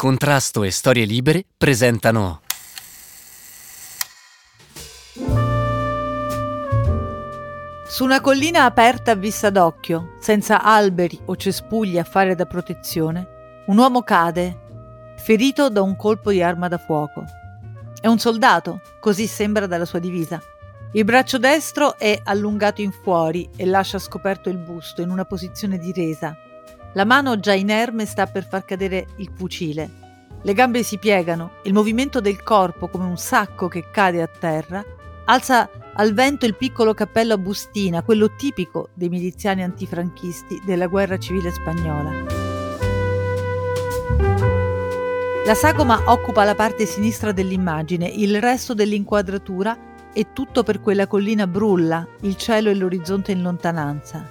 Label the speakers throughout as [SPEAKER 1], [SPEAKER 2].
[SPEAKER 1] Contrasto e Storie Libere presentano
[SPEAKER 2] Su una collina aperta a vista d'occhio, senza alberi o cespugli a fare da protezione, un uomo cade, ferito da un colpo di arma da fuoco. È un soldato, così sembra dalla sua divisa. Il braccio destro è allungato in fuori e lascia scoperto il busto in una posizione di resa. La mano già inerme sta per far cadere il fucile. Le gambe si piegano, il movimento del corpo come un sacco che cade a terra alza al vento il piccolo cappello a bustina, quello tipico dei miliziani antifranchisti della guerra civile spagnola. La sagoma occupa la parte sinistra dell'immagine, il resto dell'inquadratura è tutto per quella collina brulla, il cielo e l'orizzonte in lontananza.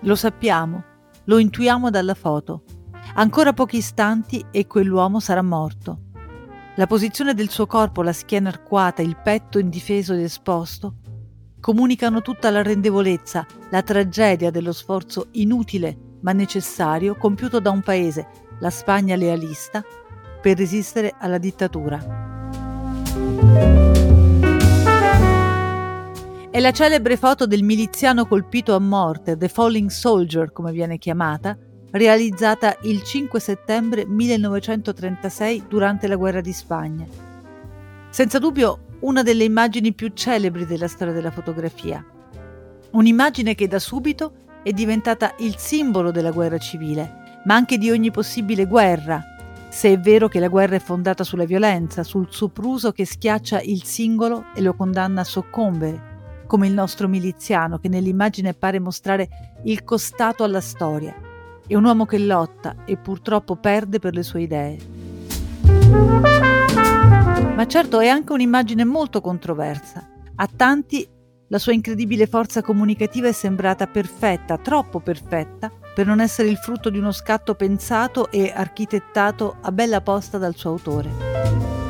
[SPEAKER 2] Lo sappiamo, lo intuiamo dalla foto. Ancora pochi istanti e quell'uomo sarà morto. La posizione del suo corpo, la schiena arcuata, il petto indifeso ed esposto, comunicano tutta la rendevolezza, la tragedia dello sforzo inutile ma necessario compiuto da un paese, la Spagna lealista, per resistere alla dittatura. È la celebre foto del miliziano colpito a morte, The Falling Soldier come viene chiamata, realizzata il 5 settembre 1936 durante la guerra di Spagna. Senza dubbio una delle immagini più celebri della storia della fotografia. Un'immagine che da subito è diventata il simbolo della guerra civile, ma anche di ogni possibile guerra, se è vero che la guerra è fondata sulla violenza, sul sopruso che schiaccia il singolo e lo condanna a soccombere, come il nostro miliziano che nell'immagine pare mostrare il costato alla storia è un uomo che lotta e purtroppo perde per le sue idee. Ma certo è anche un'immagine molto controversa. A tanti la sua incredibile forza comunicativa è sembrata perfetta, troppo perfetta, per non essere il frutto di uno scatto pensato e architettato a bella posta dal suo autore.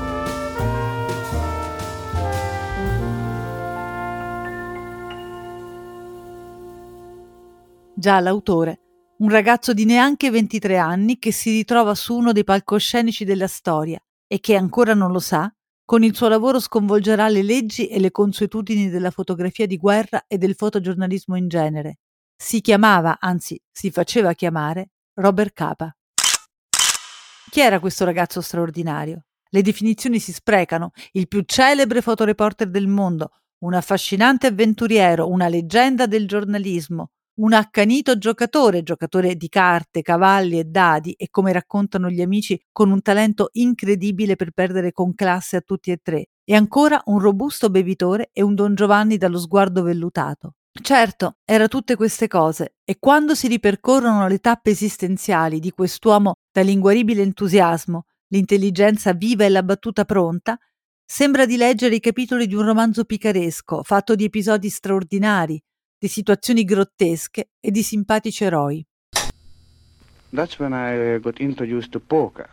[SPEAKER 2] Già l'autore un ragazzo di neanche 23 anni che si ritrova su uno dei palcoscenici della storia e che ancora non lo sa, con il suo lavoro sconvolgerà le leggi e le consuetudini della fotografia di guerra e del fotogiornalismo in genere. Si chiamava, anzi si faceva chiamare, Robert Capa. Chi era questo ragazzo straordinario? Le definizioni si sprecano, il più celebre fotoreporter del mondo, un affascinante avventuriero, una leggenda del giornalismo, un accanito giocatore, giocatore di carte, cavalli e dadi e come raccontano gli amici con un talento incredibile per perdere con classe a tutti e tre, e ancora un robusto bevitore e un Don Giovanni dallo sguardo vellutato. Certo, era tutte queste cose, e quando si ripercorrono le tappe esistenziali di quest'uomo dall'inguaribile entusiasmo, l'intelligenza viva e la battuta pronta, sembra di leggere i capitoli di un romanzo picaresco, fatto di episodi straordinari, di situazioni grottesche e di simpatici eroi.
[SPEAKER 3] That's when I got introduced to poker.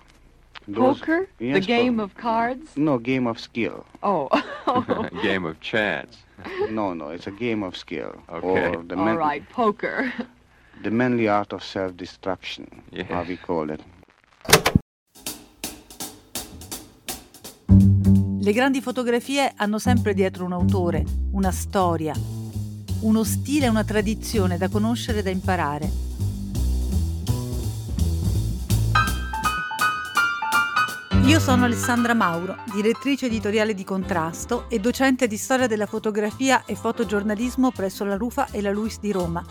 [SPEAKER 4] Those, poker? Yes, the game po- of cards?
[SPEAKER 3] No, game of skill.
[SPEAKER 4] Oh.
[SPEAKER 5] game of chance.
[SPEAKER 3] no, no, it's a game of skill.
[SPEAKER 4] Okay. Or the All right, poker.
[SPEAKER 3] The manly art of self-destruction, yeah. how we call it.
[SPEAKER 2] Le grandi fotografie hanno sempre dietro un autore, una storia, uno stile e una tradizione da conoscere e da imparare. Io sono Alessandra Mauro, direttrice editoriale di Contrasto e docente di storia della fotografia e fotogiornalismo presso la Rufa e la Luis di Roma.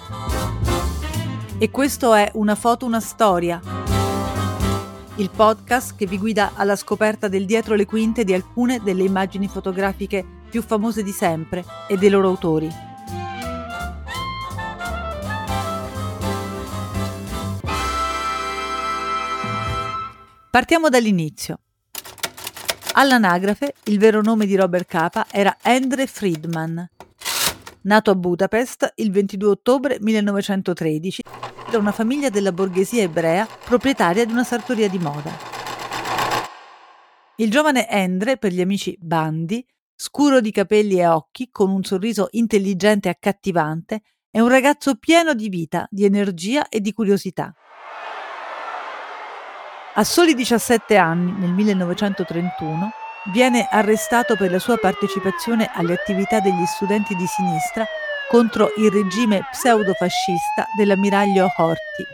[SPEAKER 2] E questo è Una foto, una storia, il podcast che vi guida alla scoperta del dietro le quinte di alcune delle immagini fotografiche più famose di sempre e dei loro autori. Partiamo dall'inizio. All'anagrafe, il vero nome di Robert Capa era Andre Friedman. Nato a Budapest il 22 ottobre 1913 da una famiglia della borghesia ebrea proprietaria di una sartoria di moda. Il giovane Andre, per gli amici Bandi, scuro di capelli e occhi, con un sorriso intelligente e accattivante, è un ragazzo pieno di vita, di energia e di curiosità. A soli 17 anni, nel 1931, viene arrestato per la sua partecipazione alle attività degli studenti di sinistra contro il regime pseudofascista dell'ammiraglio Horthy.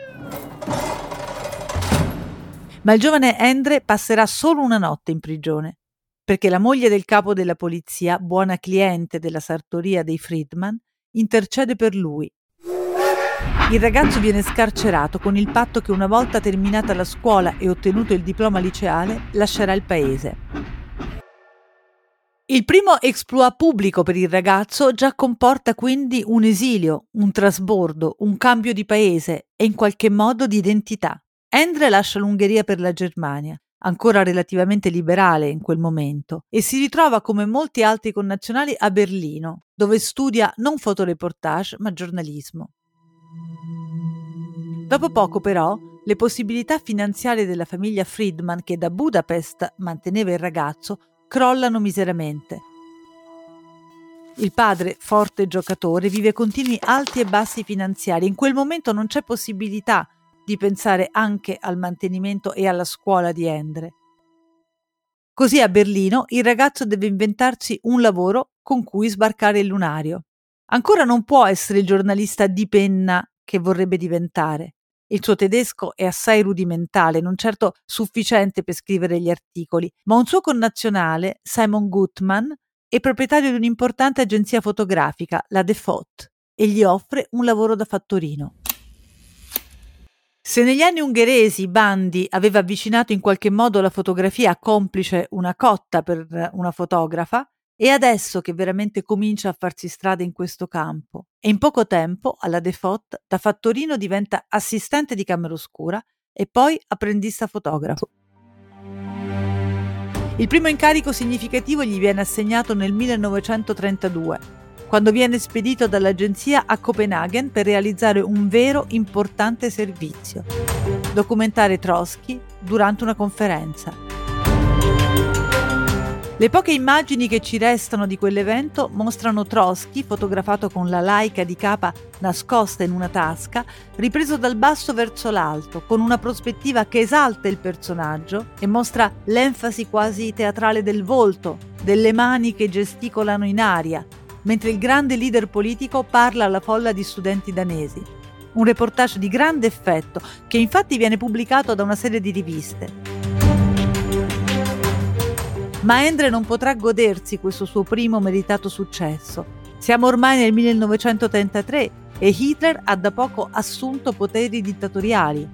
[SPEAKER 2] Ma il giovane Endre passerà solo una notte in prigione, perché la moglie del capo della polizia, buona cliente della sartoria dei Friedman, intercede per lui. Il ragazzo viene scarcerato con il patto che una volta terminata la scuola e ottenuto il diploma liceale lascerà il paese. Il primo exploit pubblico per il ragazzo già comporta quindi un esilio, un trasbordo, un cambio di paese e in qualche modo di identità. Endre lascia l'Ungheria per la Germania, ancora relativamente liberale in quel momento, e si ritrova come molti altri connazionali a Berlino, dove studia non fotoreportage ma giornalismo. Dopo poco però le possibilità finanziarie della famiglia Friedman che da Budapest manteneva il ragazzo crollano miseramente. Il padre, forte giocatore, vive continui alti e bassi finanziari. In quel momento non c'è possibilità di pensare anche al mantenimento e alla scuola di Endre. Così a Berlino il ragazzo deve inventarsi un lavoro con cui sbarcare il lunario. Ancora non può essere il giornalista di penna che vorrebbe diventare. Il suo tedesco è assai rudimentale, non certo sufficiente per scrivere gli articoli, ma un suo connazionale, Simon Gutmann, è proprietario di un'importante agenzia fotografica, la Default, e gli offre un lavoro da fattorino. Se negli anni ungheresi Bandi aveva avvicinato in qualche modo la fotografia complice una cotta per una fotografa, è adesso che veramente comincia a farsi strada in questo campo e in poco tempo alla Default da fattorino diventa assistente di camera oscura e poi apprendista fotografo. Il primo incarico significativo gli viene assegnato nel 1932, quando viene spedito dall'agenzia a Copenaghen per realizzare un vero importante servizio, documentare Trotsky durante una conferenza. Le poche immagini che ci restano di quell'evento mostrano Trotsky, fotografato con la laica di capa nascosta in una tasca, ripreso dal basso verso l'alto, con una prospettiva che esalta il personaggio e mostra l'enfasi quasi teatrale del volto, delle mani che gesticolano in aria, mentre il grande leader politico parla alla folla di studenti danesi. Un reportage di grande effetto che infatti viene pubblicato da una serie di riviste ma Endre non potrà godersi questo suo primo meritato successo. Siamo ormai nel 1933 e Hitler ha da poco assunto poteri dittatoriali.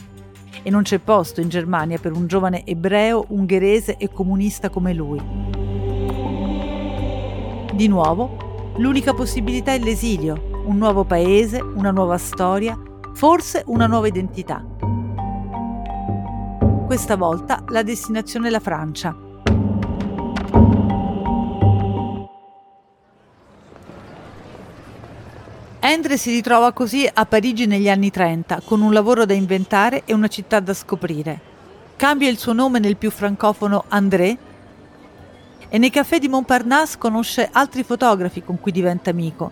[SPEAKER 2] E non c'è posto in Germania per un giovane ebreo, ungherese e comunista come lui. Di nuovo, l'unica possibilità è l'esilio, un nuovo paese, una nuova storia, forse una nuova identità. Questa volta la destinazione è la Francia Endre si ritrova così a Parigi negli anni 30, con un lavoro da inventare e una città da scoprire. Cambia il suo nome nel più francofono André e nei caffè di Montparnasse conosce altri fotografi con cui diventa amico.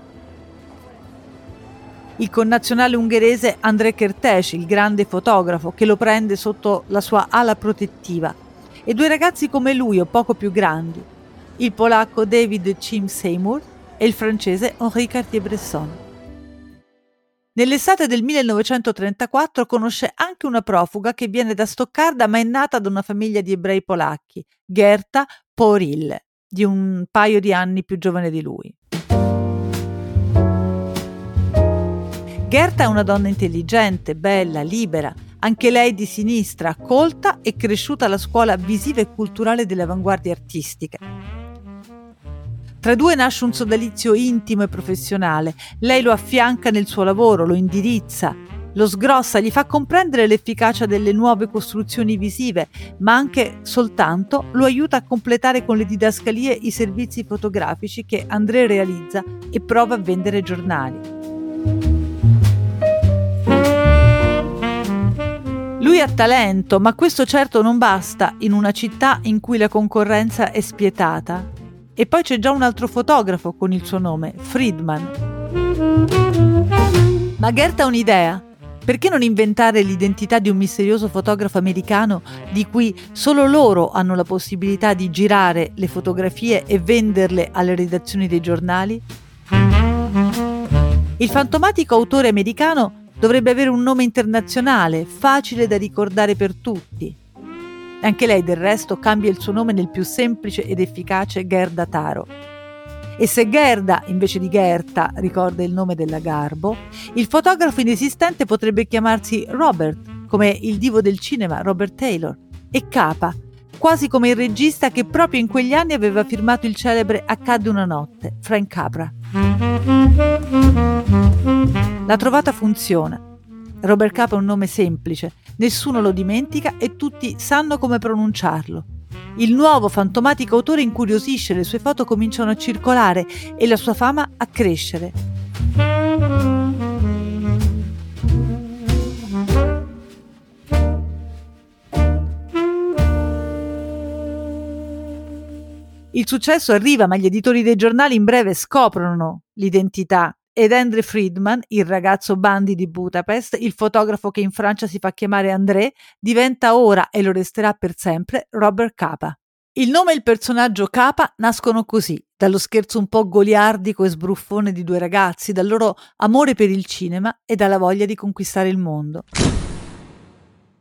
[SPEAKER 2] Il connazionale ungherese André Kertész, il grande fotografo, che lo prende sotto la sua ala protettiva, e due ragazzi come lui o poco più grandi, il polacco David Chim Seymour e il francese Henri Cartier-Bresson. Nell'estate del 1934 conosce anche una profuga che viene da Stoccarda ma è nata da una famiglia di ebrei polacchi, Gerta Porille, di un paio di anni più giovane di lui. Gerta è una donna intelligente, bella, libera, anche lei di sinistra, colta e cresciuta alla scuola visiva e culturale delle avanguardie artistiche. Tra i due nasce un sodalizio intimo e professionale. Lei lo affianca nel suo lavoro, lo indirizza, lo sgrossa, gli fa comprendere l'efficacia delle nuove costruzioni visive, ma anche soltanto lo aiuta a completare con le didascalie i servizi fotografici che André realizza e prova a vendere giornali. Lui ha talento, ma questo certo non basta in una città in cui la concorrenza è spietata e poi c'è già un altro fotografo con il suo nome, Friedman. Ma Gert ha un'idea. Perché non inventare l'identità di un misterioso fotografo americano di cui solo loro hanno la possibilità di girare le fotografie e venderle alle redazioni dei giornali? Il fantomatico autore americano dovrebbe avere un nome internazionale, facile da ricordare per tutti. Anche lei del resto cambia il suo nome nel più semplice ed efficace Gerda Taro. E se Gerda, invece di Gerta, ricorda il nome della Garbo, il fotografo inesistente potrebbe chiamarsi Robert, come il divo del cinema Robert Taylor, e Capa, quasi come il regista che proprio in quegli anni aveva firmato il celebre Accadde una notte, Frank Capra. La trovata funziona. Robert Capa è un nome semplice, nessuno lo dimentica e tutti sanno come pronunciarlo. Il nuovo fantomatico autore incuriosisce, le sue foto cominciano a circolare e la sua fama a crescere. Il successo arriva, ma gli editori dei giornali in breve scoprono l'identità ed Andre Friedman, il ragazzo Bandi di Budapest, il fotografo che in Francia si fa chiamare André, diventa ora e lo resterà per sempre Robert Capa. Il nome e il personaggio Capa nascono così, dallo scherzo un po' goliardico e sbruffone di due ragazzi, dal loro amore per il cinema e dalla voglia di conquistare il mondo.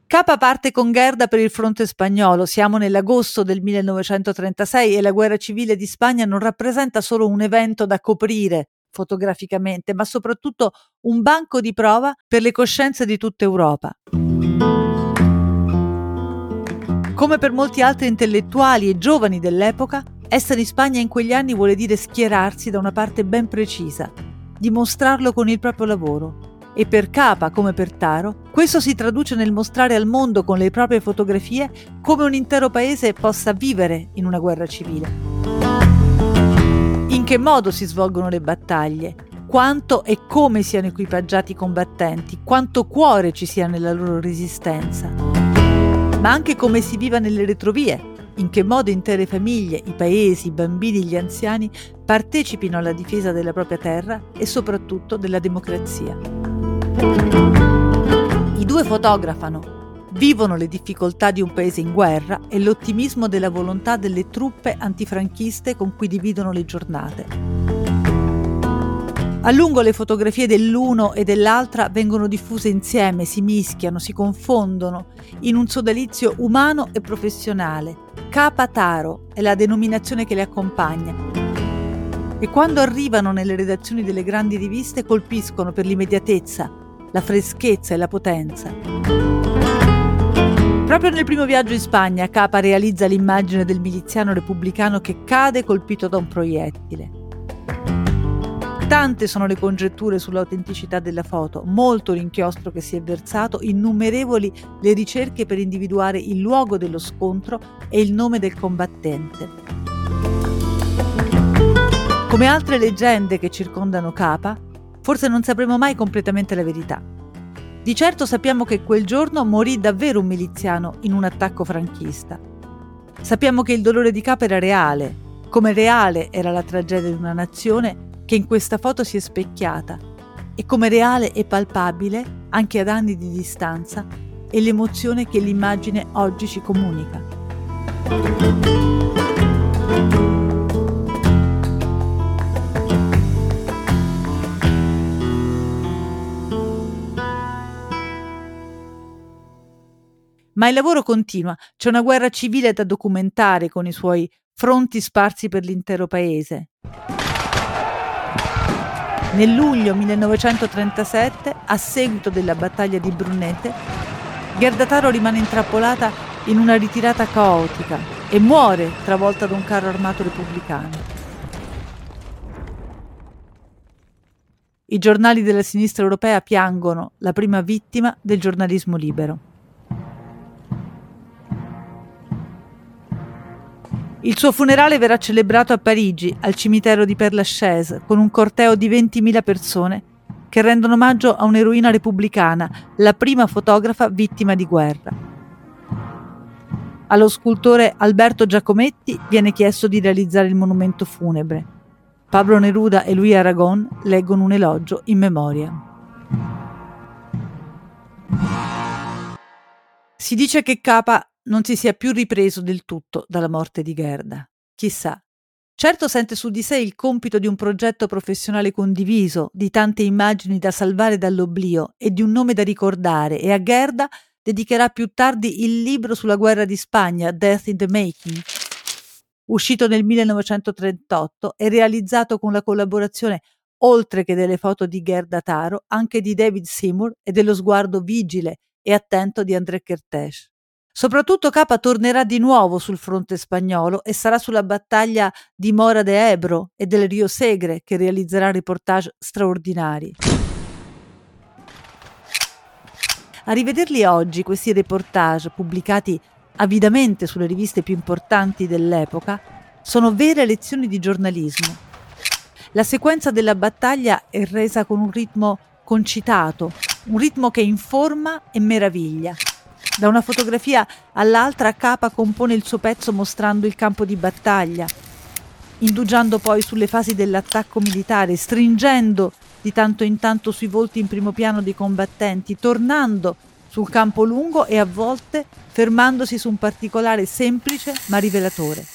[SPEAKER 2] Capa parte con Gerda per il fronte spagnolo. Siamo nell'agosto del 1936 e la guerra civile di Spagna non rappresenta solo un evento da coprire fotograficamente, ma soprattutto un banco di prova per le coscienze di tutta Europa. Come per molti altri intellettuali e giovani dell'epoca, essere in Spagna in quegli anni vuole dire schierarsi da una parte ben precisa, dimostrarlo con il proprio lavoro. E per Capa, come per Taro, questo si traduce nel mostrare al mondo con le proprie fotografie come un intero paese possa vivere in una guerra civile che modo si svolgono le battaglie, quanto e come siano equipaggiati i combattenti, quanto cuore ci sia nella loro resistenza, ma anche come si viva nelle retrovie, in che modo intere famiglie, i paesi, i bambini, gli anziani partecipino alla difesa della propria terra e soprattutto della democrazia. I due fotografano vivono le difficoltà di un paese in guerra e l'ottimismo della volontà delle truppe antifranchiste con cui dividono le giornate. A lungo le fotografie dell'uno e dell'altra vengono diffuse insieme, si mischiano, si confondono in un sodalizio umano e professionale. Capataro è la denominazione che le accompagna. E quando arrivano nelle redazioni delle grandi riviste colpiscono per l'immediatezza, la freschezza e la potenza. Proprio nel primo viaggio in Spagna, Capa realizza l'immagine del miliziano repubblicano che cade colpito da un proiettile. Tante sono le congetture sull'autenticità della foto, molto l'inchiostro che si è versato, innumerevoli le ricerche per individuare il luogo dello scontro e il nome del combattente. Come altre leggende che circondano Capa, forse non sapremo mai completamente la verità. Di certo sappiamo che quel giorno morì davvero un miliziano in un attacco franchista. Sappiamo che il dolore di Capa era reale, come reale era la tragedia di una nazione che in questa foto si è specchiata, e come reale e palpabile, anche ad anni di distanza, è l'emozione che l'immagine oggi ci comunica. Ma il lavoro continua, c'è una guerra civile da documentare con i suoi fronti sparsi per l'intero paese. Nel luglio 1937, a seguito della battaglia di Brunete, Gerdataro rimane intrappolata in una ritirata caotica e muore travolta da un carro armato repubblicano. I giornali della sinistra europea piangono la prima vittima del giornalismo libero. Il suo funerale verrà celebrato a Parigi, al cimitero di Père Lachaise, con un corteo di 20.000 persone che rendono omaggio a un'eroina repubblicana, la prima fotografa vittima di guerra. Allo scultore Alberto Giacometti viene chiesto di realizzare il monumento funebre. Pablo Neruda e Louis Aragon leggono un elogio in memoria. Si dice che Capa non si sia più ripreso del tutto dalla morte di Gerda. Chissà. Certo sente su di sé il compito di un progetto professionale condiviso, di tante immagini da salvare dall'oblio e di un nome da ricordare e a Gerda dedicherà più tardi il libro sulla guerra di Spagna, Death in the Making, uscito nel 1938 e realizzato con la collaborazione, oltre che delle foto di Gerda Taro, anche di David Seymour e dello sguardo vigile e attento di André Kertész. Soprattutto Capa tornerà di nuovo sul fronte spagnolo e sarà sulla battaglia di Mora de Ebro e del Rio Segre che realizzerà reportage straordinari. A rivederli oggi, questi reportage pubblicati avidamente sulle riviste più importanti dell'epoca, sono vere lezioni di giornalismo. La sequenza della battaglia è resa con un ritmo concitato, un ritmo che informa e meraviglia. Da una fotografia all'altra Capa compone il suo pezzo mostrando il campo di battaglia, indugiando poi sulle fasi dell'attacco militare, stringendo di tanto in tanto sui volti in primo piano dei combattenti, tornando sul campo lungo e a volte fermandosi su un particolare semplice ma rivelatore.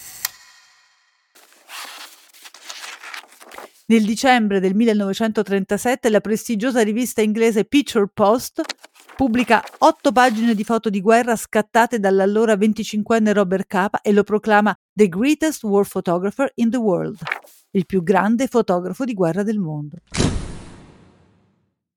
[SPEAKER 2] Nel dicembre del 1937 la prestigiosa rivista inglese Picture Post pubblica otto pagine di foto di guerra scattate dall'allora 25enne Robert Capa e lo proclama The Greatest War Photographer in the World, il più grande fotografo di guerra del mondo.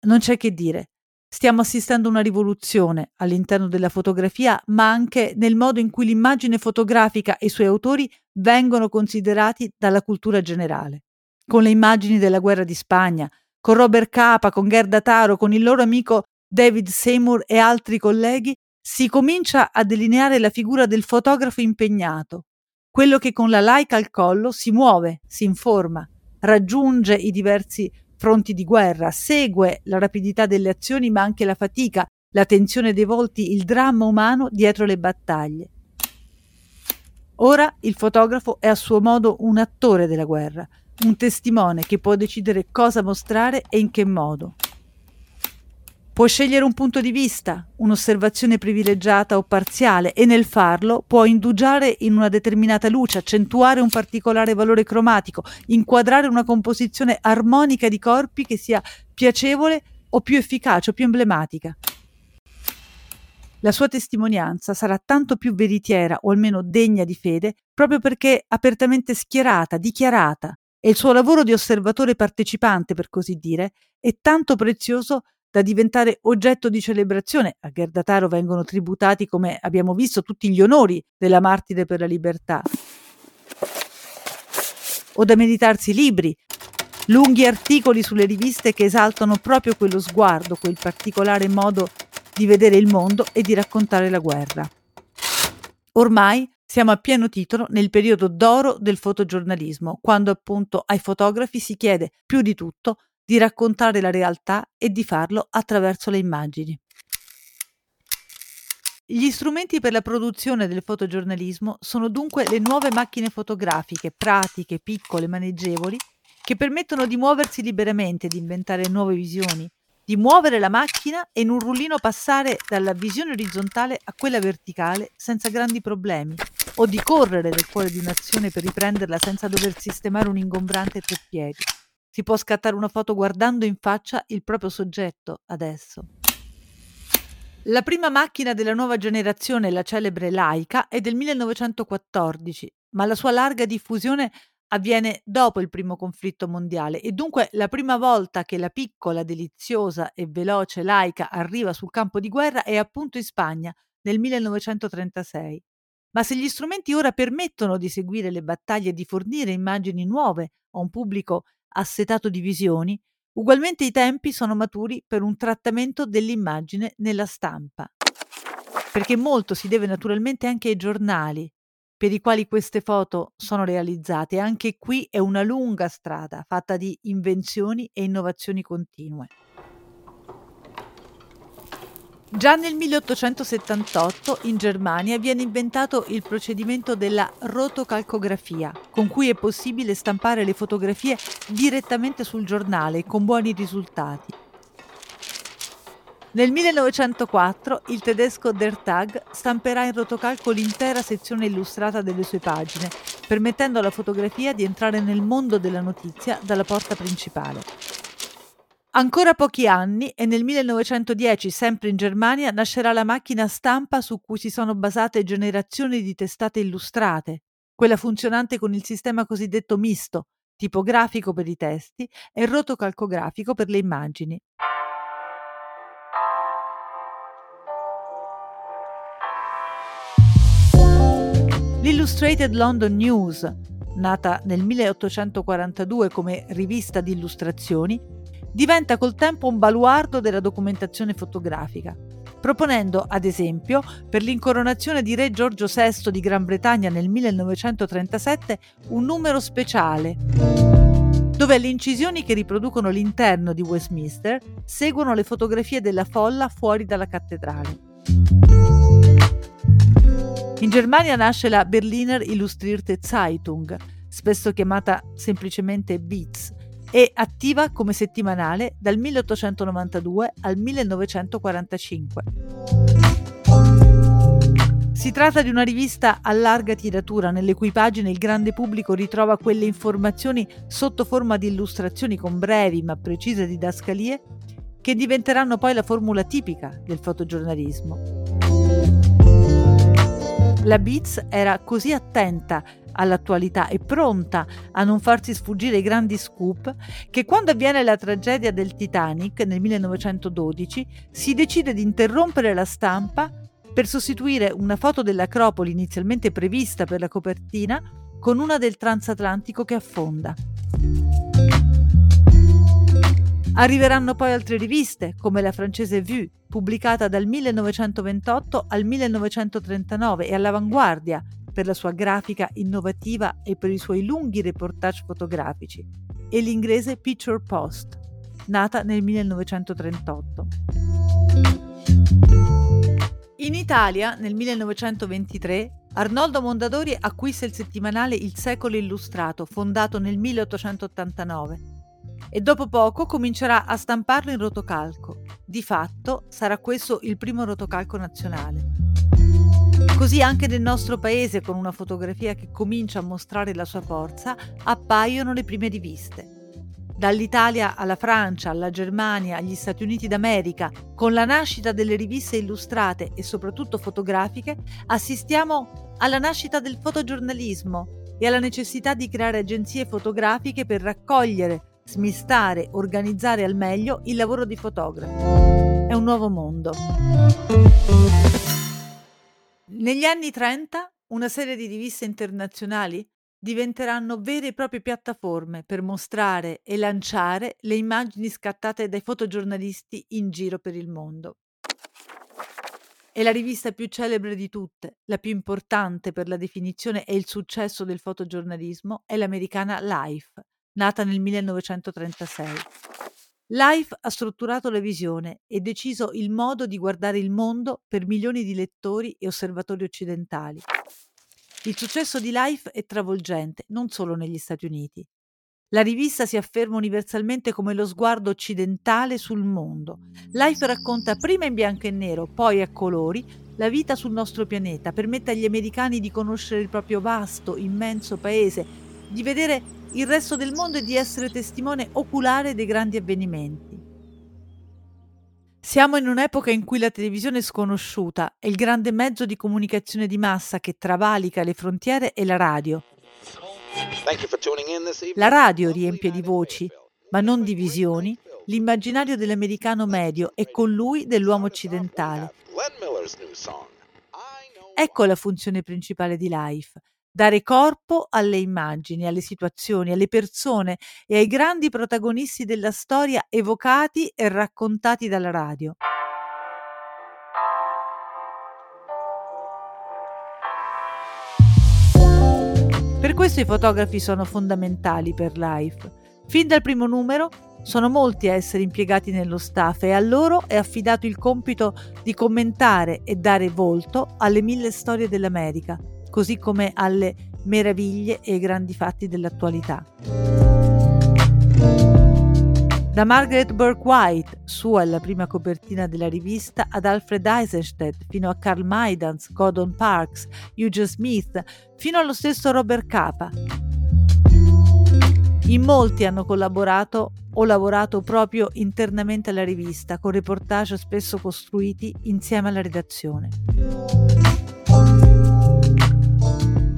[SPEAKER 2] Non c'è che dire, stiamo assistendo a una rivoluzione all'interno della fotografia, ma anche nel modo in cui l'immagine fotografica e i suoi autori vengono considerati dalla cultura generale. Con le immagini della guerra di Spagna, con Robert Capa, con Gerda Taro, con il loro amico David Seymour e altri colleghi, si comincia a delineare la figura del fotografo impegnato, quello che con la laica al collo si muove, si informa, raggiunge i diversi fronti di guerra, segue la rapidità delle azioni ma anche la fatica, la tensione dei volti, il dramma umano dietro le battaglie. Ora il fotografo è a suo modo un attore della guerra, un testimone che può decidere cosa mostrare e in che modo. Può scegliere un punto di vista, un'osservazione privilegiata o parziale e nel farlo può indugiare in una determinata luce, accentuare un particolare valore cromatico, inquadrare una composizione armonica di corpi che sia piacevole o più efficace o più emblematica. La sua testimonianza sarà tanto più veritiera o almeno degna di fede proprio perché apertamente schierata, dichiarata, e il suo lavoro di osservatore partecipante, per così dire, è tanto prezioso da diventare oggetto di celebrazione. A Gerdataro vengono tributati, come abbiamo visto, tutti gli onori della martire per la libertà. O da meditarsi libri, lunghi articoli sulle riviste che esaltano proprio quello sguardo, quel particolare modo di vedere il mondo e di raccontare la guerra. Ormai siamo a pieno titolo nel periodo d'oro del fotogiornalismo, quando appunto ai fotografi si chiede più di tutto di raccontare la realtà e di farlo attraverso le immagini. Gli strumenti per la produzione del fotogiornalismo sono dunque le nuove macchine fotografiche, pratiche, piccole, maneggevoli, che permettono di muoversi liberamente, di inventare nuove visioni, di muovere la macchina e in un rullino passare dalla visione orizzontale a quella verticale senza grandi problemi, o di correre nel cuore di un'azione per riprenderla senza dover sistemare un ingombrante treppiedi. Si può scattare una foto guardando in faccia il proprio soggetto adesso. La prima macchina della nuova generazione, la celebre Laika, è del 1914, ma la sua larga diffusione avviene dopo il primo conflitto mondiale e dunque la prima volta che la piccola, deliziosa e veloce Laika arriva sul campo di guerra è appunto in Spagna nel 1936. Ma se gli strumenti ora permettono di seguire le battaglie e di fornire immagini nuove a un pubblico assetato di visioni, ugualmente i tempi sono maturi per un trattamento dell'immagine nella stampa. Perché molto si deve naturalmente anche ai giornali per i quali queste foto sono realizzate. Anche qui è una lunga strada fatta di invenzioni e innovazioni continue. Già nel 1878 in Germania viene inventato il procedimento della rotocalcografia, con cui è possibile stampare le fotografie direttamente sul giornale con buoni risultati. Nel 1904 il tedesco Der Tag stamperà in rotocalco l'intera sezione illustrata delle sue pagine, permettendo alla fotografia di entrare nel mondo della notizia dalla porta principale. Ancora pochi anni e nel 1910, sempre in Germania, nascerà la macchina stampa su cui si sono basate generazioni di testate illustrate, quella funzionante con il sistema cosiddetto misto, tipografico per i testi e rotocalcografico per le immagini. L'Illustrated London News, nata nel 1842 come rivista di illustrazioni, diventa col tempo un baluardo della documentazione fotografica, proponendo, ad esempio, per l'incoronazione di Re Giorgio VI di Gran Bretagna nel 1937 un numero speciale, dove alle incisioni che riproducono l'interno di Westminster seguono le fotografie della folla fuori dalla cattedrale. In Germania nasce la Berliner Illustrierte Zeitung, spesso chiamata semplicemente Beats, e attiva come settimanale dal 1892 al 1945. Si tratta di una rivista a larga tiratura nelle cui pagine il grande pubblico ritrova quelle informazioni sotto forma di illustrazioni con brevi ma precise didascalie che diventeranno poi la formula tipica del fotogiornalismo. La Beats era così attenta all'attualità e pronta a non farsi sfuggire i grandi scoop che quando avviene la tragedia del Titanic nel 1912 si decide di interrompere la stampa per sostituire una foto dell'Acropoli inizialmente prevista per la copertina con una del transatlantico che affonda. Arriveranno poi altre riviste, come la francese Vue, pubblicata dal 1928 al 1939 e all'avanguardia per la sua grafica innovativa e per i suoi lunghi reportage fotografici, e l'inglese Picture Post, nata nel 1938. In Italia, nel 1923, Arnoldo Mondadori acquista il settimanale Il Secolo Illustrato, fondato nel 1889 e dopo poco comincerà a stamparlo in rotocalco. Di fatto sarà questo il primo rotocalco nazionale. Così anche nel nostro paese, con una fotografia che comincia a mostrare la sua forza, appaiono le prime riviste. Dall'Italia alla Francia, alla Germania, agli Stati Uniti d'America, con la nascita delle riviste illustrate e soprattutto fotografiche, assistiamo alla nascita del fotogiornalismo e alla necessità di creare agenzie fotografiche per raccogliere, smistare, organizzare al meglio il lavoro di fotografo. È un nuovo mondo. Negli anni 30 una serie di riviste internazionali diventeranno vere e proprie piattaforme per mostrare e lanciare le immagini scattate dai fotogiornalisti in giro per il mondo. È la rivista più celebre di tutte, la più importante per la definizione e il successo del fotogiornalismo, è l'americana Life, nata nel 1936. Life ha strutturato la visione e deciso il modo di guardare il mondo per milioni di lettori e osservatori occidentali. Il successo di Life è travolgente, non solo negli Stati Uniti. La rivista si afferma universalmente come lo sguardo occidentale sul mondo. Life racconta prima in bianco e nero, poi a colori, la vita sul nostro pianeta, permette agli americani di conoscere il proprio vasto, immenso paese, di vedere il resto del mondo e di essere testimone oculare dei grandi avvenimenti. Siamo in un'epoca in cui la televisione sconosciuta è il grande mezzo di comunicazione di massa che travalica le frontiere e la radio. La radio riempie di voci, ma non di visioni, l'immaginario dell'americano medio e con lui dell'uomo occidentale. Ecco la funzione principale di Life, dare corpo alle immagini, alle situazioni, alle persone e ai grandi protagonisti della storia evocati e raccontati dalla radio. Per questo i fotografi sono fondamentali per Life. Fin dal primo numero sono molti a essere impiegati nello staff e a loro è affidato il compito di commentare e dare volto alle mille storie dell'America, così come alle meraviglie e ai grandi fatti dell'attualità. Da Margaret Burke White, sua è la prima copertina della rivista, ad Alfred Eisenstedt, fino a Carl Maidans, Gordon Parks, Eugene Smith, fino allo stesso Robert Capa. In molti hanno collaborato o lavorato proprio internamente alla rivista, con reportage spesso costruiti insieme alla redazione.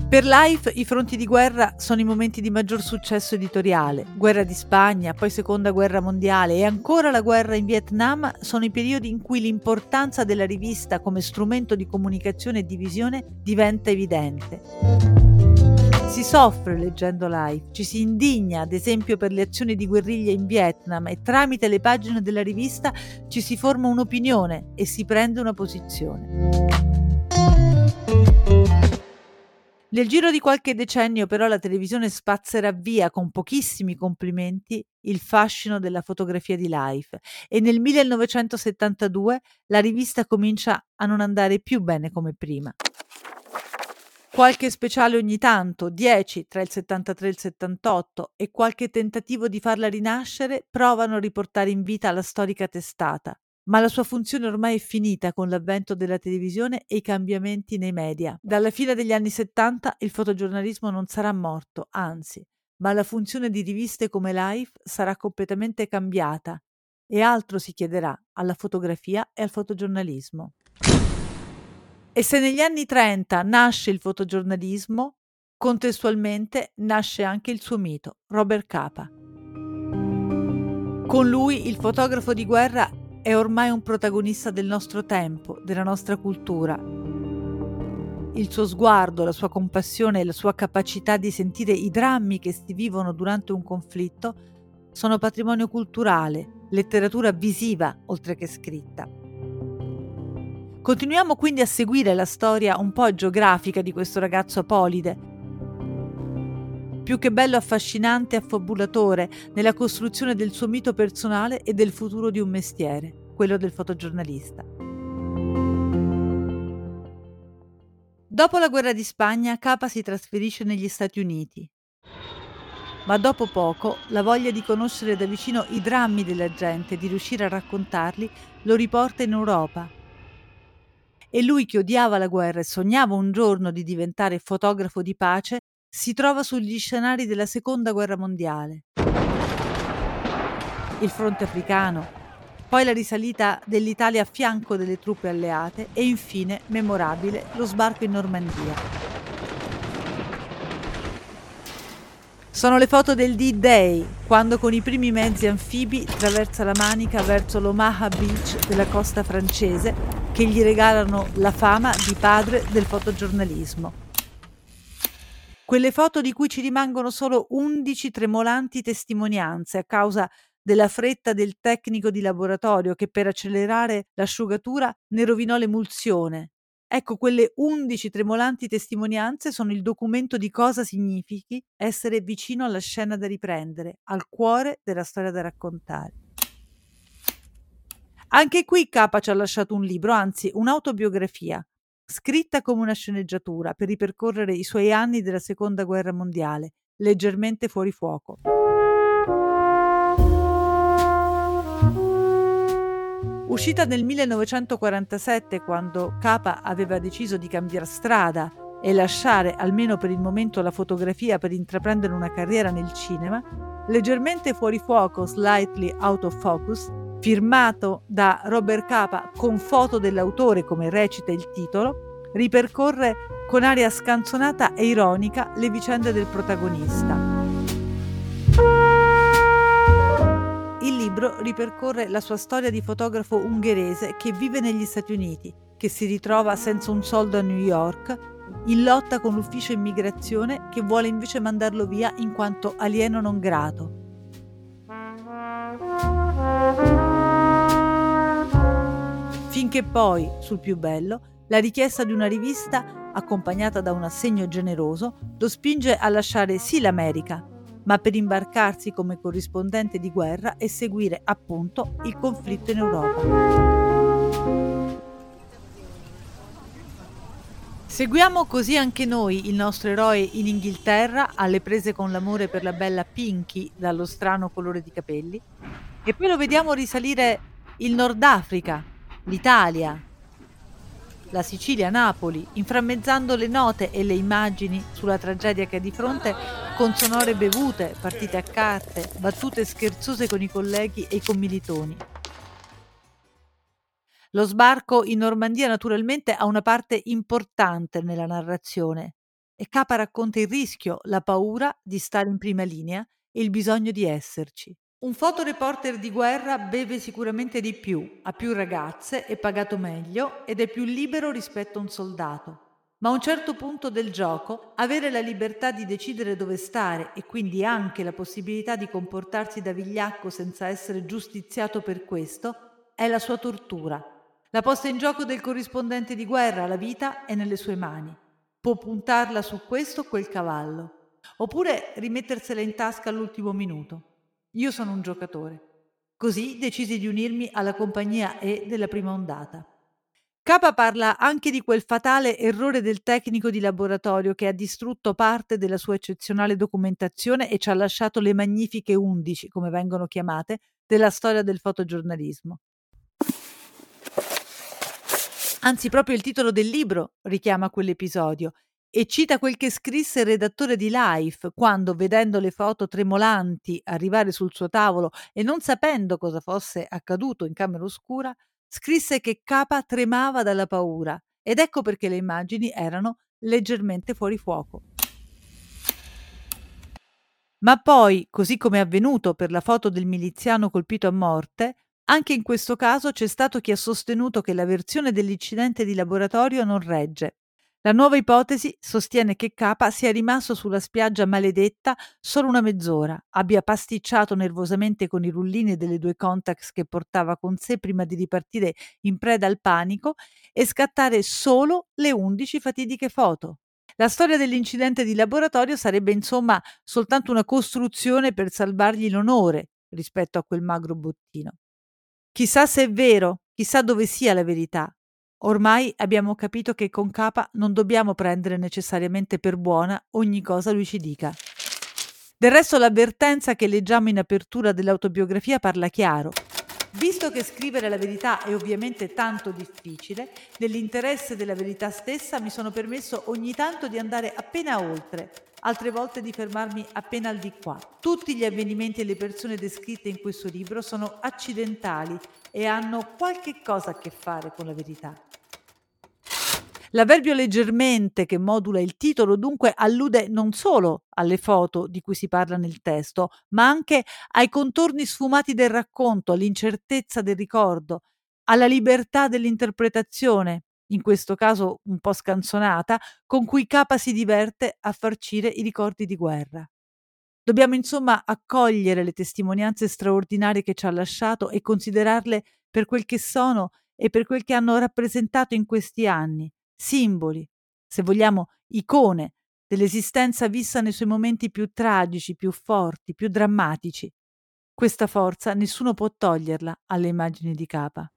[SPEAKER 2] Per Life i fronti di guerra sono i momenti di maggior successo editoriale. Guerra di Spagna, poi Seconda Guerra Mondiale e ancora la guerra in Vietnam sono i periodi in cui l'importanza della rivista come strumento di comunicazione e divisione diventa evidente. Si soffre leggendo Life, ci si indigna ad esempio per le azioni di guerriglia in Vietnam e tramite le pagine della rivista ci si forma un'opinione e si prende una posizione. Nel giro di qualche decennio però la televisione spazzerà via con pochissimi complimenti il fascino della fotografia di Life e nel 1972 la rivista comincia a non andare più bene come prima. Qualche speciale ogni tanto, 10 tra il 73 e il 78, e qualche tentativo di farla rinascere provano a riportare in vita la storica testata, ma la sua funzione ormai è finita con l'avvento della televisione e i cambiamenti nei media. Dalla fine degli anni 70 il fotogiornalismo non sarà morto, anzi, ma la funzione di riviste come Life sarà completamente cambiata e altro si chiederà alla fotografia e al fotogiornalismo. E se negli anni 30 nasce il fotogiornalismo, contestualmente nasce anche il suo mito, Robert Capa. Con lui il fotografo di guerra è ormai un protagonista del nostro tempo, della nostra cultura. Il suo sguardo, la sua compassione e la sua capacità di sentire i drammi che si vivono durante un conflitto sono patrimonio culturale, letteratura visiva oltre che scritta. Continuiamo quindi a seguire la storia un po' geografica di questo ragazzo apolide, più che bello affascinante e affabulatore nella costruzione del suo mito personale e del futuro di un mestiere, quello del fotogiornalista. Dopo la guerra di Spagna, Capa si trasferisce negli Stati Uniti. Ma dopo poco la voglia di conoscere da vicino i drammi della gente e di riuscire a raccontarli lo riporta in Europa. E lui che odiava la guerra e sognava un giorno di diventare fotografo di pace, si trova sugli scenari della seconda guerra mondiale. Il fronte africano, poi la risalita dell'Italia a fianco delle truppe alleate e infine, memorabile, lo sbarco in Normandia. Sono le foto del D-Day, quando con i primi mezzi anfibi traversa la Manica verso l'Omaha Beach della costa francese che gli regalano la fama di padre del fotogiornalismo. Quelle foto di cui ci rimangono solo 11 tremolanti testimonianze a causa della fretta del tecnico di laboratorio che per accelerare l'asciugatura ne rovinò l'emulsione. Ecco, quelle 11 tremolanti testimonianze sono il documento di cosa significhi essere vicino alla scena da riprendere, al cuore della storia da raccontare. Anche qui Capa ci ha lasciato un libro, anzi un'autobiografia, scritta come una sceneggiatura per ripercorrere i suoi anni della seconda guerra mondiale, leggermente fuori fuoco. Uscita nel 1947, quando Capa aveva deciso di cambiare strada e lasciare almeno per il momento la fotografia per intraprendere una carriera nel cinema, leggermente fuori fuoco, slightly out of focus, firmato da Robert Capa con foto dell'autore come recita il titolo, ripercorre con aria scanzonata e ironica le vicende del protagonista. Il libro ripercorre la sua storia di fotografo ungherese che vive negli Stati Uniti, che si ritrova senza un soldo a New York, in lotta con l'ufficio immigrazione che vuole invece mandarlo via in quanto alieno non grato. Finché poi, sul più bello, la richiesta di una rivista, accompagnata da un assegno generoso, lo spinge a lasciare sì l'America, ma per imbarcarsi come corrispondente di guerra e seguire appunto il conflitto in Europa. Seguiamo così anche noi il nostro eroe in Inghilterra alle prese con l'amore per la bella Pinky dallo strano colore di capelli E poi lo vediamo risalire il Nord Africa, l'Italia, la Sicilia, Napoli, inframmezzando le note e le immagini sulla tragedia che ha di fronte con sonore bevute, partite a carte, battute scherzose con i colleghi e i commilitoni. Lo sbarco in Normandia naturalmente ha una parte importante nella narrazione e Capa racconta il rischio, la paura di stare in prima linea e il bisogno di esserci. Un fotoreporter di guerra beve sicuramente di più, ha più ragazze, è pagato meglio ed è più libero rispetto a un soldato. Ma a un certo punto del gioco, avere la libertà di decidere dove stare e quindi anche la possibilità di comportarsi da vigliacco senza essere giustiziato per questo, è la sua tortura. La posta in gioco del corrispondente di guerra, la vita, è nelle sue mani. Può puntarla su questo o quel cavallo, oppure rimettersela in tasca all'ultimo minuto. Io sono un giocatore. Così decisi di unirmi alla compagnia E della prima ondata. Capa parla anche di quel fatale errore del tecnico di laboratorio che ha distrutto parte della sua eccezionale documentazione e ci ha lasciato le magnifiche undici, come vengono chiamate, della storia del fotogiornalismo. Anzi, proprio il titolo del libro richiama quell'episodio e cita quel che scrisse il redattore di Life quando, vedendo le foto tremolanti arrivare sul suo tavolo e non sapendo cosa fosse accaduto in camera oscura, scrisse che Capa tremava dalla paura ed ecco perché le immagini erano leggermente fuori fuoco. Ma poi, così come è avvenuto per la foto del miliziano colpito a morte, anche in questo caso c'è stato chi ha sostenuto che la versione dell'incidente di laboratorio non regge la nuova ipotesi sostiene che Capa sia rimasto sulla spiaggia maledetta solo una mezz'ora, abbia pasticciato nervosamente con i rullini delle due Contax che portava con sé prima di ripartire in preda al panico e scattare solo le undici fatidiche foto. La storia dell'incidente di laboratorio sarebbe insomma soltanto una costruzione per salvargli l'onore rispetto a quel magro bottino. Chissà se è vero, chissà dove sia la verità, Ormai abbiamo capito che con Capa non dobbiamo prendere necessariamente per buona ogni cosa lui ci dica. Del resto l'avvertenza che leggiamo in apertura dell'autobiografia parla chiaro. Visto che scrivere la verità è ovviamente tanto difficile, nell'interesse della verità stessa mi sono permesso ogni tanto di andare appena oltre, altre volte di fermarmi appena al di qua. Tutti gli avvenimenti e le persone descritte in questo libro sono accidentali e hanno qualche cosa a che fare con la verità. L'avverbio leggermente che modula il titolo dunque allude non solo alle foto di cui si parla nel testo, ma anche ai contorni sfumati del racconto, all'incertezza del ricordo, alla libertà dell'interpretazione, in questo caso un po' scanzonata, con cui Capa si diverte a farcire i ricordi di guerra. Dobbiamo insomma accogliere le testimonianze straordinarie che ci ha lasciato e considerarle per quel che sono e per quel che hanno rappresentato in questi anni, simboli, se vogliamo icone dell'esistenza vista nei suoi momenti più tragici, più forti, più drammatici. Questa forza nessuno può toglierla alle immagini di Capa.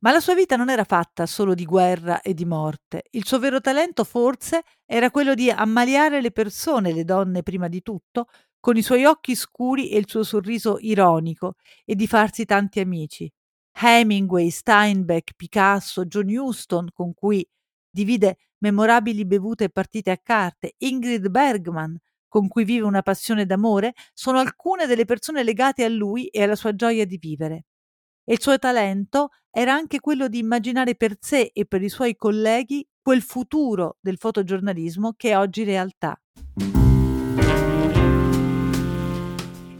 [SPEAKER 2] Ma la sua vita non era fatta solo di guerra e di morte. Il suo vero talento forse era quello di ammaliare le persone, le donne prima di tutto, con i suoi occhi scuri e il suo sorriso ironico, e di farsi tanti amici. Hemingway, Steinbeck, Picasso, John Huston, con cui divide memorabili bevute e partite a carte, Ingrid Bergman, con cui vive una passione d'amore, sono alcune delle persone legate a lui e alla sua gioia di vivere. E il suo talento era anche quello di immaginare per sé e per i suoi colleghi quel futuro del fotogiornalismo che è oggi realtà.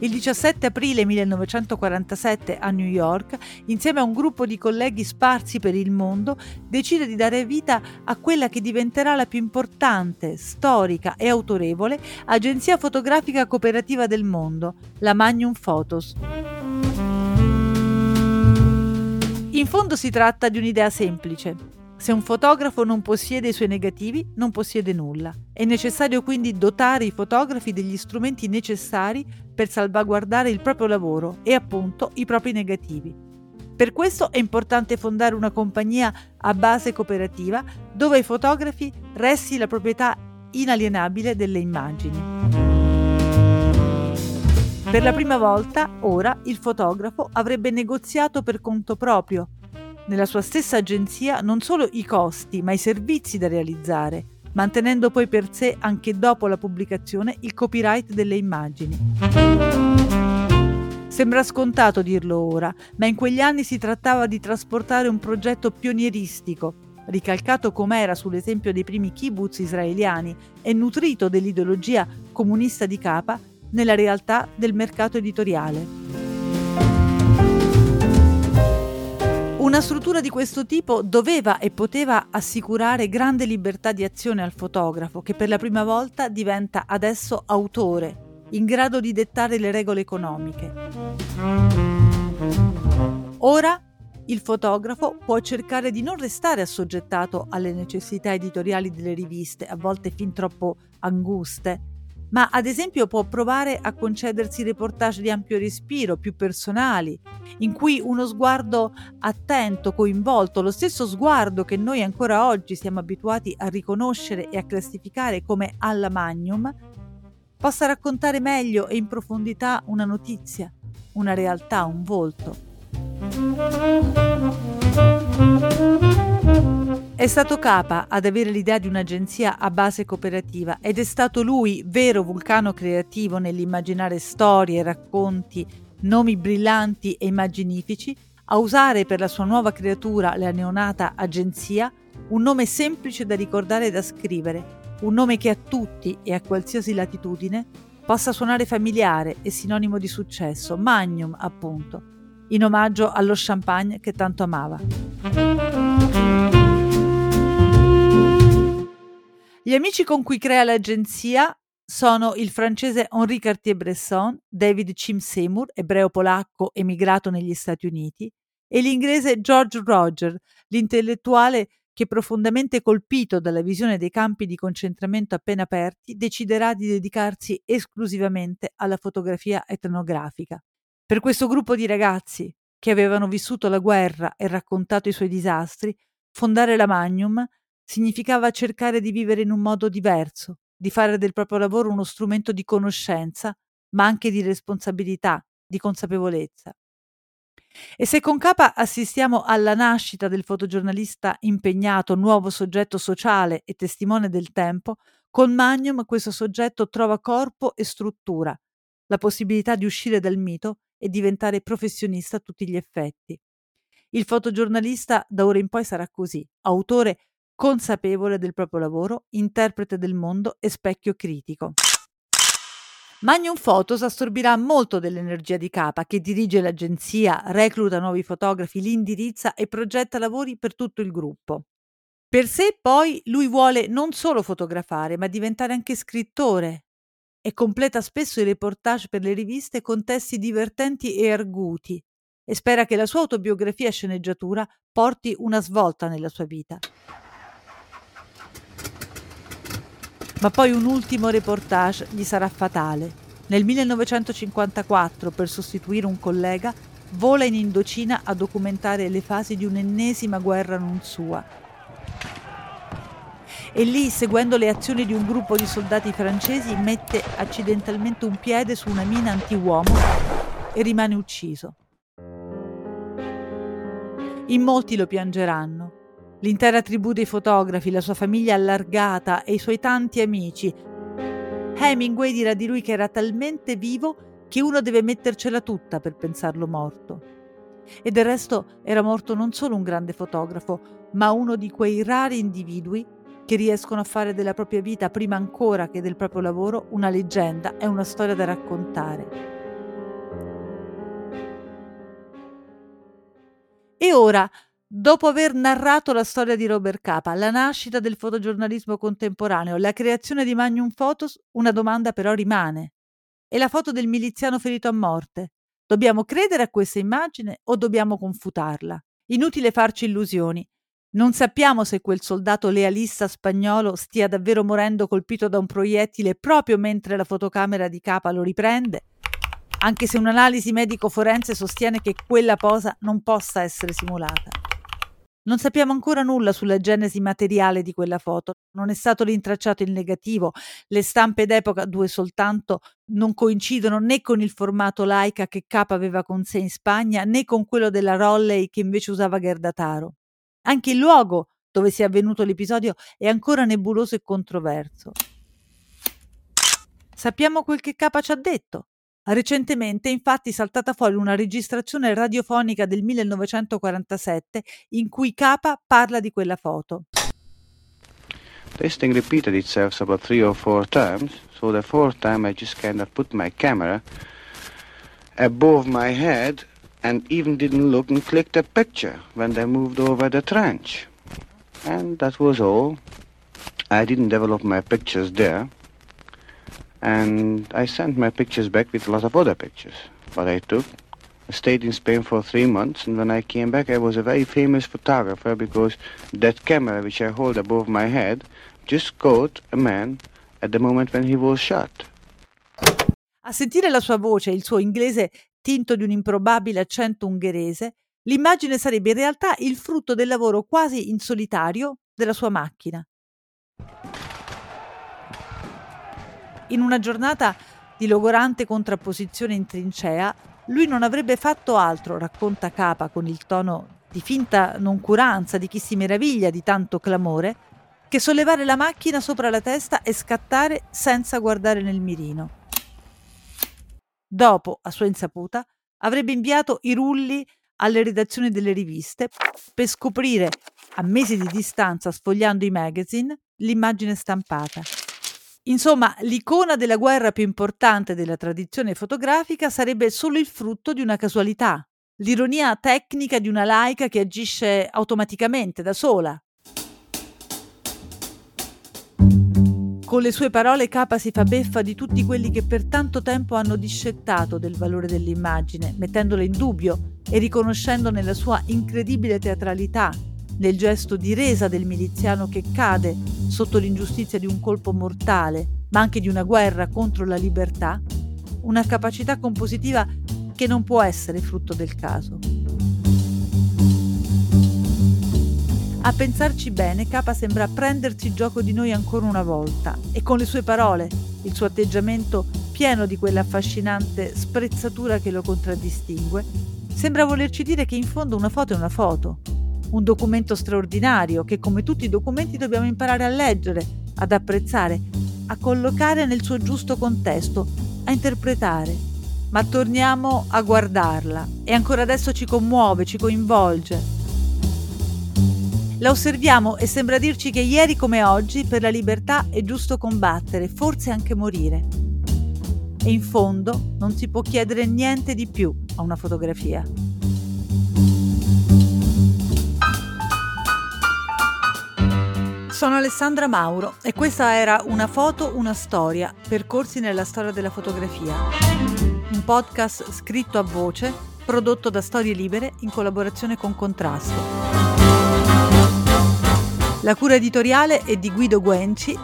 [SPEAKER 2] Il 17 aprile 1947 a New York, insieme a un gruppo di colleghi sparsi per il mondo, decide di dare vita a quella che diventerà la più importante, storica e autorevole agenzia fotografica cooperativa del mondo, la Magnum Photos. In fondo si tratta di un'idea semplice se un fotografo non possiede i suoi negativi, non possiede nulla. È necessario quindi dotare i fotografi degli strumenti necessari per salvaguardare il proprio lavoro e appunto i propri negativi. Per questo è importante fondare una compagnia a base cooperativa dove ai fotografi resti la proprietà inalienabile delle immagini. Per la prima volta, ora, il fotografo avrebbe negoziato per conto proprio, nella sua stessa agenzia, non solo i costi, ma i servizi da realizzare, mantenendo poi per sé, anche dopo la pubblicazione, il copyright delle immagini. Sembra scontato dirlo ora, ma in quegli anni si trattava di trasportare un progetto pionieristico, ricalcato com'era sull'esempio dei primi kibbutz israeliani e nutrito dell'ideologia comunista di Capa, nella realtà del mercato editoriale. Una struttura di questo tipo doveva e poteva assicurare grande libertà di azione al fotografo, che per la prima volta diventa adesso autore, in grado di dettare le regole economiche. Ora il fotografo può cercare di non restare assoggettato alle necessità editoriali delle riviste, a volte fin troppo anguste, ma ad esempio può provare a concedersi reportage di ampio respiro, più personali, in cui uno sguardo attento, coinvolto, lo stesso sguardo che noi ancora oggi siamo abituati a riconoscere e a classificare come alla magnum, possa raccontare meglio e in profondità una notizia, una realtà, un volto. È stato Capa ad avere l'idea di un'agenzia a base cooperativa ed è stato lui, vero vulcano creativo nell'immaginare storie, racconti, nomi brillanti e immaginifici, a usare per la sua nuova creatura, la neonata agenzia, un nome semplice da ricordare e da scrivere, un nome che a tutti e a qualsiasi latitudine possa suonare familiare e sinonimo di successo, Magnum appunto, in omaggio allo champagne che tanto amava. Gli amici con cui crea l'agenzia sono il francese Henri Cartier-Bresson, David Chim Seymour, ebreo-polacco emigrato negli Stati Uniti, e l'inglese George Roger, l'intellettuale che profondamente colpito dalla visione dei campi di concentramento appena aperti, deciderà di dedicarsi esclusivamente alla fotografia etnografica. Per questo gruppo di ragazzi che avevano vissuto la guerra e raccontato i suoi disastri, fondare la Magnum significava cercare di vivere in un modo diverso, di fare del proprio lavoro uno strumento di conoscenza, ma anche di responsabilità, di consapevolezza. E se con Capa assistiamo alla nascita del fotogiornalista impegnato, nuovo soggetto sociale e testimone del tempo, con Magnum questo soggetto trova corpo e struttura, la possibilità di uscire dal mito e diventare professionista a tutti gli effetti. Il fotogiornalista da ora in poi sarà così, autore consapevole del proprio lavoro, interprete del mondo e specchio critico. Magnum Photos assorbirà molto dell'energia di Capa, che dirige l'agenzia, recluta nuovi fotografi, li indirizza e progetta lavori per tutto il gruppo. Per sé poi lui vuole non solo fotografare, ma diventare anche scrittore e completa spesso i reportage per le riviste con testi divertenti e arguti e spera che la sua autobiografia sceneggiatura porti una svolta nella sua vita. Ma poi un ultimo reportage gli sarà fatale. Nel 1954, per sostituire un collega, vola in Indocina a documentare le fasi di un'ennesima guerra non sua. E lì, seguendo le azioni di un gruppo di soldati francesi, mette accidentalmente un piede su una mina anti-uomo e rimane ucciso. In molti lo piangeranno, l'intera tribù dei fotografi, la sua famiglia allargata e i suoi tanti amici. Hemingway dirà di lui che era talmente vivo che uno deve mettercela tutta per pensarlo morto. E del resto era morto non solo un grande fotografo, ma uno di quei rari individui che riescono a fare della propria vita, prima ancora che del proprio lavoro, una leggenda e una storia da raccontare. E ora Dopo aver narrato la storia di Robert Capa, la nascita del fotogiornalismo contemporaneo, la creazione di Magnum Photos, una domanda però rimane. E la foto del miliziano ferito a morte? Dobbiamo credere a questa immagine o dobbiamo confutarla? Inutile farci illusioni. Non sappiamo se quel soldato lealista spagnolo stia davvero morendo colpito da un proiettile proprio mentre la fotocamera di Capa lo riprende, anche se un'analisi medico forense sostiene che quella posa non possa essere simulata. Non sappiamo ancora nulla sulla genesi materiale di quella foto, non è stato rintracciato il negativo, le stampe d'epoca, due soltanto, non coincidono né con il formato Leica che K aveva con sé in Spagna né con quello della Rolley che invece usava Gerdataro. Anche il luogo dove si è avvenuto l'episodio è ancora nebuloso e controverso. Sappiamo quel che K ci ha detto. Recentemente, infatti, è saltata fuori una registrazione radiofonica del 1947 in cui Capa parla di quella foto.
[SPEAKER 3] This thing repeated itself about three or four times, so the fourth time I just kind of put my camera above my head and even didn't look and clicked a picture when they moved over the trench. And that was all. I didn't develop my pictures there. And I sent my pictures back with a lot of other pictures, what I took. I stayed in Spain for three months, and when I came back, I was a very famous photographer because that camera which I hold above my head just caught a man at the moment when he was shot.
[SPEAKER 2] A sentire la sua voce e il suo inglese tinto di un improbabile accento ungherese, l'immagine sarebbe in realtà il frutto del lavoro quasi in solitario della sua macchina. In una giornata di logorante contrapposizione in trincea, lui non avrebbe fatto altro, racconta Capa con il tono di finta noncuranza di chi si meraviglia di tanto clamore, che sollevare la macchina sopra la testa e scattare senza guardare nel mirino. Dopo, a sua insaputa, avrebbe inviato i rulli alle redazioni delle riviste per scoprire, a mesi di distanza sfogliando i magazine, l'immagine stampata. Insomma, l'icona della guerra più importante della tradizione fotografica sarebbe solo il frutto di una casualità, l'ironia tecnica di una laica che agisce automaticamente, da sola. Con le sue parole Capa si fa beffa di tutti quelli che per tanto tempo hanno discettato del valore dell'immagine, mettendola in dubbio e riconoscendo nella sua incredibile teatralità nel gesto di resa del miliziano che cade sotto l'ingiustizia di un colpo mortale, ma anche di una guerra contro la libertà, una capacità compositiva che non può essere frutto del caso. A pensarci bene, Capa sembra prendersi gioco di noi ancora una volta e con le sue parole, il suo atteggiamento pieno di quella affascinante sprezzatura che lo contraddistingue, sembra volerci dire che in fondo una foto è una foto, un documento straordinario che come tutti i documenti dobbiamo imparare a leggere, ad apprezzare, a collocare nel suo giusto contesto, a interpretare. Ma torniamo a guardarla e ancora adesso ci commuove, ci coinvolge. La osserviamo e sembra dirci che ieri come oggi per la libertà è giusto combattere, forse anche morire. E in fondo non si può chiedere niente di più a una fotografia. Sono Alessandra Mauro e questa era Una foto, una storia, percorsi nella storia della fotografia. Un podcast scritto a voce, prodotto da Storie Libere in collaborazione con Contrasto. La cura editoriale è di Guido Guenci,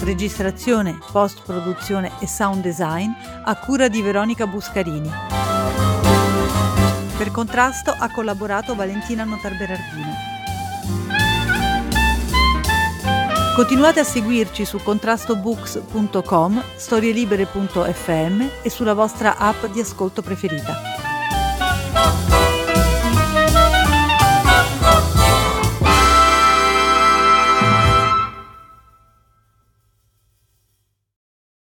[SPEAKER 2] registrazione, post-produzione e sound design a cura di Veronica Buscarini. Per Contrasto ha collaborato Valentina Notarberardino. Continuate a seguirci su contrastobooks.com, storielibere.fm e sulla vostra app di ascolto preferita.